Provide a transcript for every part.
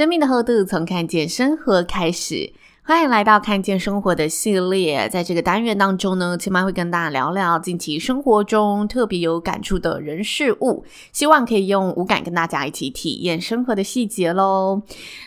生命的厚度从看见生活开始，欢迎来到看见生活的系列。在这个单元当中呢，千嫚会跟大家聊聊近期生活中特别有感触的人事物，希望可以用五感跟大家一起体验生活的细节喽。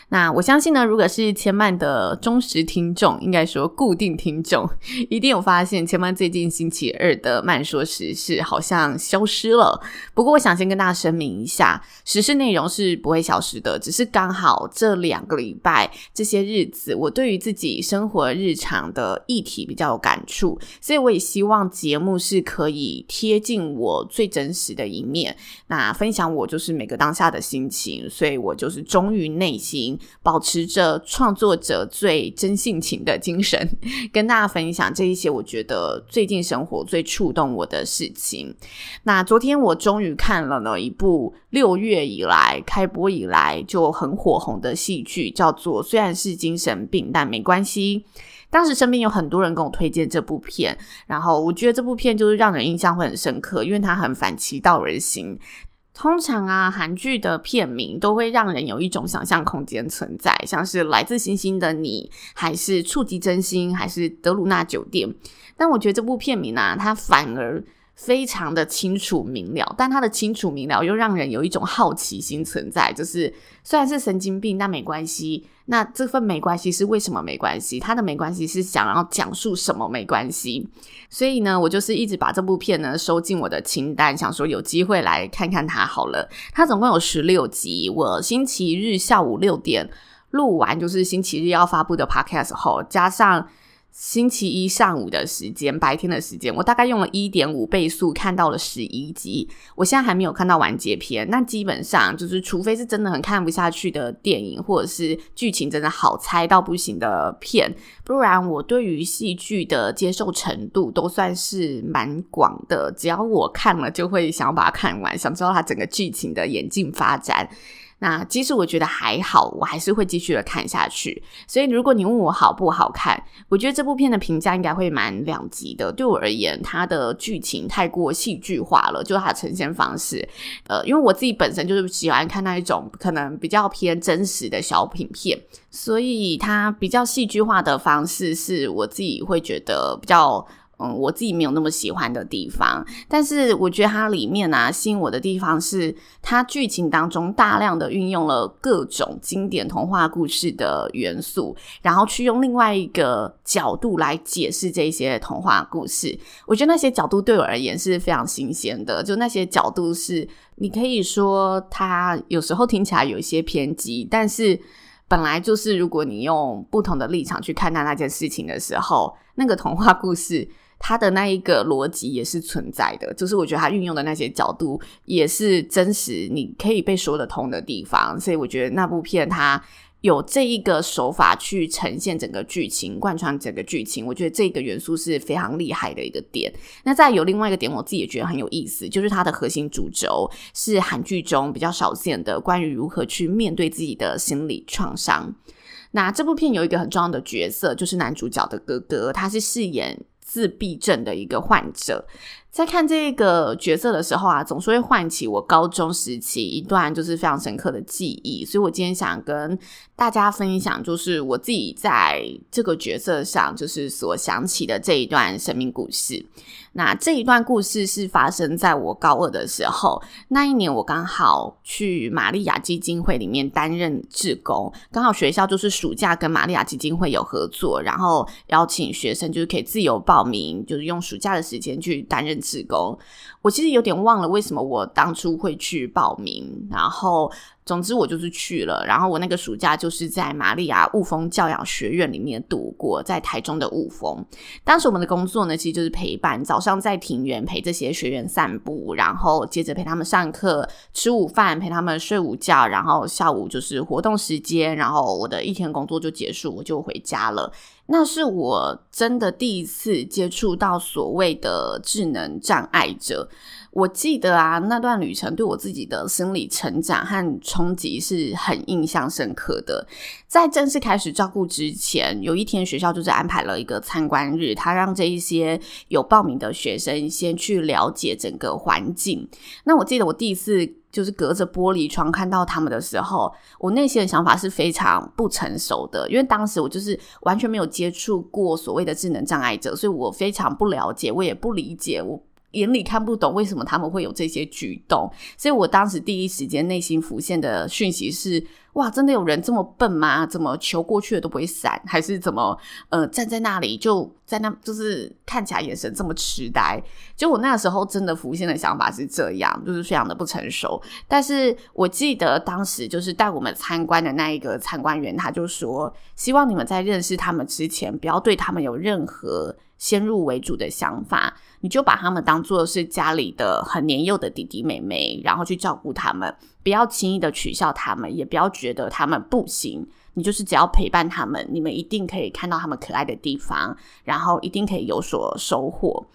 那我相信呢，如果是千曼的忠实听众，应该说固定听众，一定有发现千曼最近星期二的慢说时事好像消失了。不过，我想先跟大家声明一下，时事内容是不会消失的，只是刚好这两个礼拜这些日子，我对于自己生活日常的议题比较有感触，所以我也希望节目是可以贴近我最真实的一面，那分享我就是每个当下的心情，所以我就是忠于内心。保持着创作者最真性情的精神，跟大家分享这一些我觉得最近生活最触动我的事情。那昨天我终于看了呢一部六月以来开播以来就很火红的戏剧，叫做《虽然是精神病，但没关系》。当时身边有很多人跟我推荐这部片，然后我觉得这部片就是让人印象会很深刻，因为它很反其道而行。通常啊，韩剧的片名都会让人有一种想象空间存在，像是《来自星星的你》，还是《触及真心》，还是《德鲁纳酒店》。但我觉得这部片名呢、啊，它反而非常的清楚明了，但他的清楚明了又让人有一种好奇心存在，就是虽然是神经病，但没关系。那这份没关系是为什么没关系？他的没关系是想要讲述什么没关系？所以呢，我就是一直把这部片呢收进我的清单，想说有机会来看看它好了。它总共有十六集，我星期日下午六点录完，就是星期日要发布的 podcast 后，加上。星期一上午的时间，白天的时间，我大概用了一点五倍速看到了十一集。我现在还没有看到完结篇。那基本上就是，除非是真的很看不下去的电影，或者是剧情真的好猜到不行的片，不然我对于戏剧的接受程度都算是蛮广的。只要我看了，就会想要把它看完，想知道它整个剧情的演进发展。那即使我觉得还好，我还是会继续的看下去。所以如果你问我好不好看，我觉得这部片的评价应该会蛮两极的。对我而言，它的剧情太过戏剧化了，就它的呈现方式。呃，因为我自己本身就是喜欢看那一种可能比较偏真实的小品片，所以它比较戏剧化的方式是我自己会觉得比较。我自己没有那么喜欢的地方，但是我觉得它里面啊，吸引我的地方是它剧情当中大量的运用了各种经典童话故事的元素，然后去用另外一个角度来解释这些童话故事。我觉得那些角度对我而言是非常新鲜的，就那些角度是你可以说它有时候听起来有一些偏激，但是本来就是如果你用不同的立场去看待那件事情的时候，那个童话故事。他的那一个逻辑也是存在的，就是我觉得他运用的那些角度也是真实，你可以被说得通的地方。所以我觉得那部片它有这一个手法去呈现整个剧情，贯穿整个剧情，我觉得这个元素是非常厉害的一个点。那再有另外一个点，我自己也觉得很有意思，就是它的核心主轴是韩剧中比较少见的关于如何去面对自己的心理创伤。那这部片有一个很重要的角色，就是男主角的哥哥，他是饰演。自闭症的一个患者，在看这个角色的时候啊，总是会唤起我高中时期一段就是非常深刻的记忆，所以我今天想跟大家分享，就是我自己在这个角色上就是所想起的这一段生命故事。那这一段故事是发生在我高二的时候，那一年我刚好去玛利亚基金会里面担任志工，刚好学校就是暑假跟玛利亚基金会有合作，然后邀请学生就是可以自由报名，就是用暑假的时间去担任志工。我其实有点忘了为什么我当初会去报名，然后总之我就是去了，然后我那个暑假就是在玛利亚雾峰教养学院里面度过，在台中的雾峰。当时我们的工作呢，其实就是陪伴，早上在庭园陪这些学员散步，然后接着陪他们上课、吃午饭，陪他们睡午觉，然后下午就是活动时间，然后我的一天工作就结束，我就回家了。那是我真的第一次接触到所谓的智能障碍者。我记得啊，那段旅程对我自己的心理成长和冲击是很印象深刻的。在正式开始照顾之前，有一天学校就是安排了一个参观日，他让这一些有报名的学生先去了解整个环境。那我记得我第一次就是隔着玻璃窗看到他们的时候，我内心的想法是非常不成熟的，因为当时我就是完全没有接触过所谓的智能障碍者，所以我非常不了解，我也不理解我。眼里看不懂为什么他们会有这些举动，所以我当时第一时间内心浮现的讯息是：哇，真的有人这么笨吗？怎么球过去了都不会闪？还是怎么呃站在那里就在那就是看起来眼神这么痴呆？就我那时候真的浮现的想法是这样，就是非常的不成熟。但是我记得当时就是带我们参观的那一个参观员，他就说：希望你们在认识他们之前，不要对他们有任何。先入为主的想法，你就把他们当做是家里的很年幼的弟弟妹妹，然后去照顾他们，不要轻易的取笑他们，也不要觉得他们不行。你就是只要陪伴他们，你们一定可以看到他们可爱的地方，然后一定可以有所收获。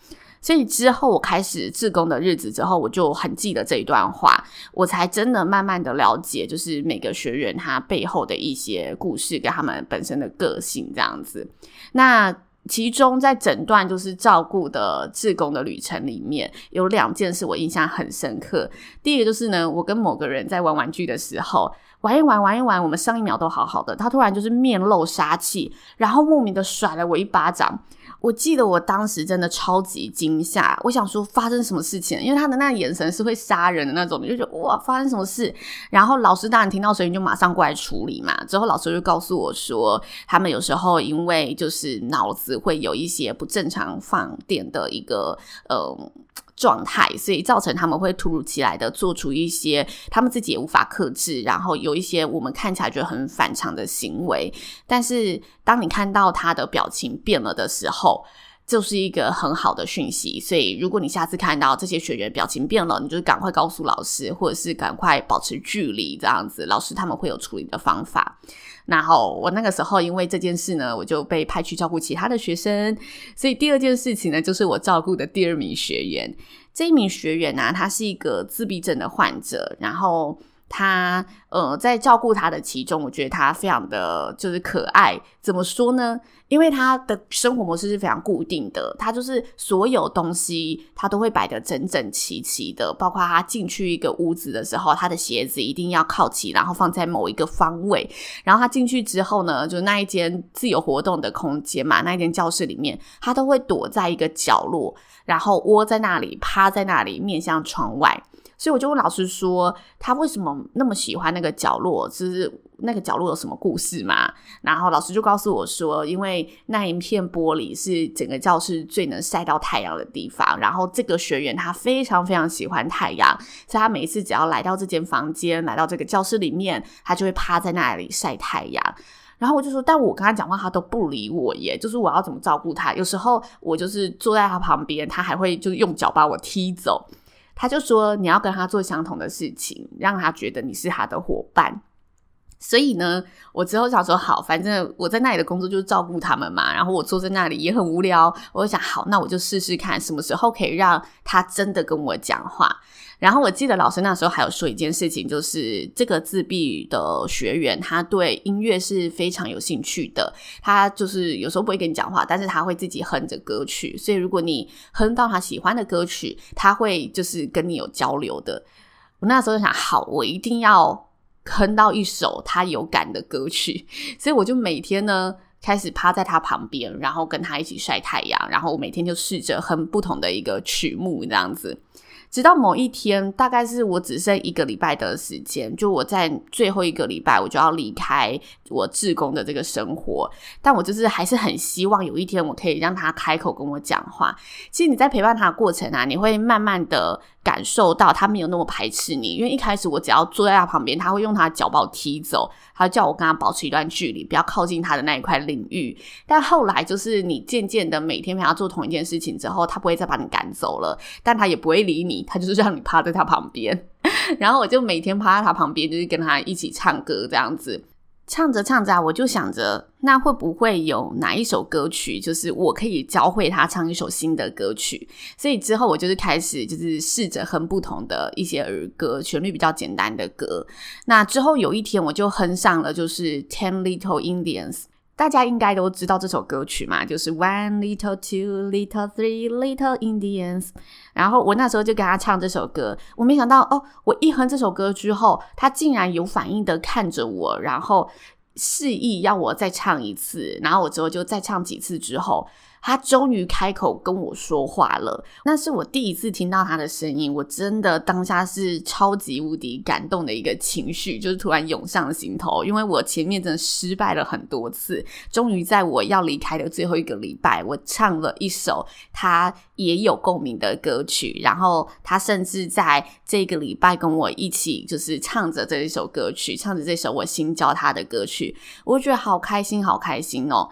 所以之后我开始自工的日子之后，我就很记得这一段话，我才真的慢慢的了解，就是每个学员他背后的一些故事跟他们本身的个性这样子。那。其中，在整段就是照顾的志工的旅程里面，有两件事我印象很深刻。第一个就是呢，我跟某个人在玩玩具的时候，玩一玩，玩一玩，我们上一秒都好好的，他突然就是面露杀气，然后莫名的甩了我一巴掌。我记得我当时真的超级惊吓，我想说发生什么事情，因为他的那个眼神是会杀人的那种，就觉得哇，发生什么事？然后老师当然听到声音就马上过来处理嘛。之后老师就告诉我说，他们有时候因为就是脑子会有一些不正常放电的一个呃。状态，所以造成他们会突如其来的做出一些他们自己也无法克制，然后有一些我们看起来觉得很反常的行为。但是当你看到他的表情变了的时候，就是一个很好的讯息。所以如果你下次看到这些学员表情变了，你就赶快告诉老师，或者是赶快保持距离，这样子老师他们会有处理的方法。然后我那个时候因为这件事呢，我就被派去照顾其他的学生。所以第二件事情呢，就是我照顾的第二名学员。这一名学员呢，他是一个自闭症的患者，然后。他呃，在照顾他的其中，我觉得他非常的就是可爱。怎么说呢？因为他的生活模式是非常固定的，他就是所有东西他都会摆得整整齐齐的，包括他进去一个屋子的时候，他的鞋子一定要靠齐，然后放在某一个方位。然后他进去之后呢，就那一间自由活动的空间嘛，那一间教室里面，他都会躲在一个角落，然后窝在那里，趴在那里，面向窗外。所以我就问老师说，他为什么那么喜欢那个角落？就是那个角落有什么故事吗？然后老师就告诉我说，因为那一片玻璃是整个教室最能晒到太阳的地方。然后这个学员他非常非常喜欢太阳，所以他每一次只要来到这间房间，来到这个教室里面，他就会趴在那里晒太阳。然后我就说，但我跟他讲话，他都不理我耶。就是我要怎么照顾他？有时候我就是坐在他旁边，他还会就是用脚把我踢走。他就说，你要跟他做相同的事情，让他觉得你是他的伙伴。所以呢，我之后想说，好，反正我在那里的工作就是照顾他们嘛。然后我坐在那里也很无聊，我就想，好，那我就试试看什么时候可以让他真的跟我讲话。然后我记得老师那时候还有说一件事情，就是这个自闭的学员，他对音乐是非常有兴趣的。他就是有时候不会跟你讲话，但是他会自己哼着歌曲。所以如果你哼到他喜欢的歌曲，他会就是跟你有交流的。我那时候就想，好，我一定要哼到一首他有感的歌曲。所以我就每天呢开始趴在他旁边，然后跟他一起晒太阳，然后我每天就试着哼不同的一个曲目，这样子。直到某一天，大概是我只剩一个礼拜的时间，就我在最后一个礼拜，我就要离开我志工的这个生活。但我就是还是很希望有一天我可以让他开口跟我讲话。其实你在陪伴他的过程啊，你会慢慢的感受到他没有那么排斥你，因为一开始我只要坐在他旁边，他会用他的脚把我踢走，他叫我跟他保持一段距离，不要靠近他的那一块领域。但后来就是你渐渐的每天陪他做同一件事情之后，他不会再把你赶走了，但他也不会理你，他就是让你趴在他旁边，然后我就每天趴在他旁边，就是跟他一起唱歌这样子。唱着唱着啊，我就想着，那会不会有哪一首歌曲，就是我可以教会他唱一首新的歌曲？所以之后我就是开始，就是试着哼不同的一些儿歌，旋律比较简单的歌。那之后有一天，我就哼上了，就是《Ten Little Indians》。大家应该都知道这首歌曲嘛，就是 One little, two little, three little Indians。然后我那时候就跟他唱这首歌，我没想到哦，我一哼这首歌之后，他竟然有反应的看着我，然后示意要我再唱一次。然后我之后就再唱几次之后。他终于开口跟我说话了，那是我第一次听到他的声音，我真的当下是超级无敌感动的一个情绪，就是突然涌上心头。因为我前面真的失败了很多次，终于在我要离开的最后一个礼拜，我唱了一首他也有共鸣的歌曲，然后他甚至在这个礼拜跟我一起就是唱着这一首歌曲，唱着这首我新教他的歌曲，我觉得好开心，好开心哦。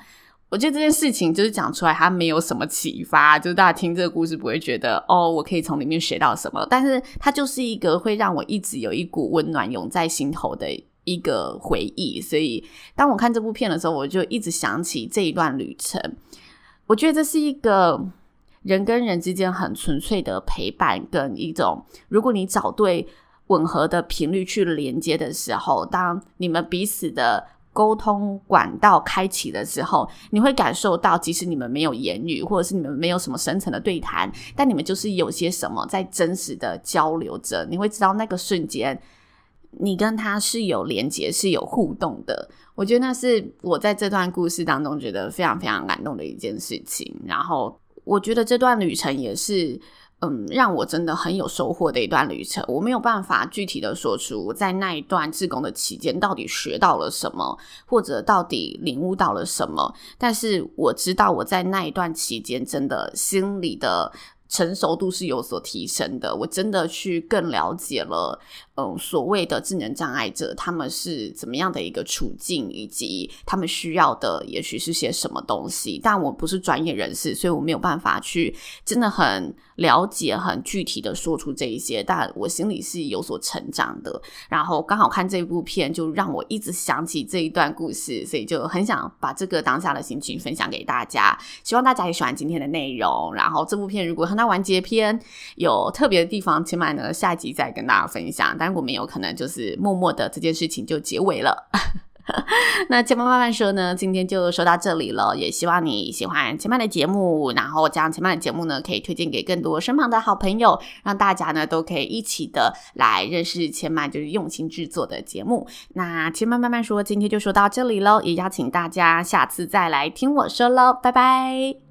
我觉得这件事情就是讲出来，它没有什么启发，就是大家听这个故事不会觉得哦，我可以从里面学到什么。但是它就是一个会让我一直有一股温暖涌在心头的一个回忆。所以当我看这部片的时候，我就一直想起这一段旅程。我觉得这是一个人跟人之间很纯粹的陪伴，跟一种如果你找对吻合的频率去连接的时候，当你们彼此的。沟通管道开启的时候，你会感受到，即使你们没有言语，或者是你们没有什么深层的对谈，但你们就是有些什么在真实的交流着。你会知道那个瞬间，你跟他是有连接、是有互动的。我觉得那是我在这段故事当中觉得非常非常感动的一件事情。然后，我觉得这段旅程也是。嗯，让我真的很有收获的一段旅程。我没有办法具体的说出我在那一段自工的期间到底学到了什么，或者到底领悟到了什么。但是我知道我在那一段期间真的心里的成熟度是有所提升的。我真的去更了解了。嗯，所谓的智能障碍者，他们是怎么样的一个处境，以及他们需要的也许是些什么东西？但我不是专业人士，所以我没有办法去真的很了解、很具体的说出这一些。但我心里是有所成长的。然后刚好看这部片，就让我一直想起这一段故事，所以就很想把这个当下的心情分享给大家。希望大家也喜欢今天的内容。然后这部片如果很那完结篇有特别的地方，起码呢下集再跟大家分享。但我们有可能就是默默的这件事情就结尾了。那千嫚慢慢说呢，今天就说到这里了。也希望你喜欢千嫚的节目，然后将千嫚的节目呢可以推荐给更多身旁的好朋友，让大家呢都可以一起的来认识千嫚就是用心制作的节目。那千嫚慢慢说，今天就说到这里喽，也邀请大家下次再来听我说喽，拜拜。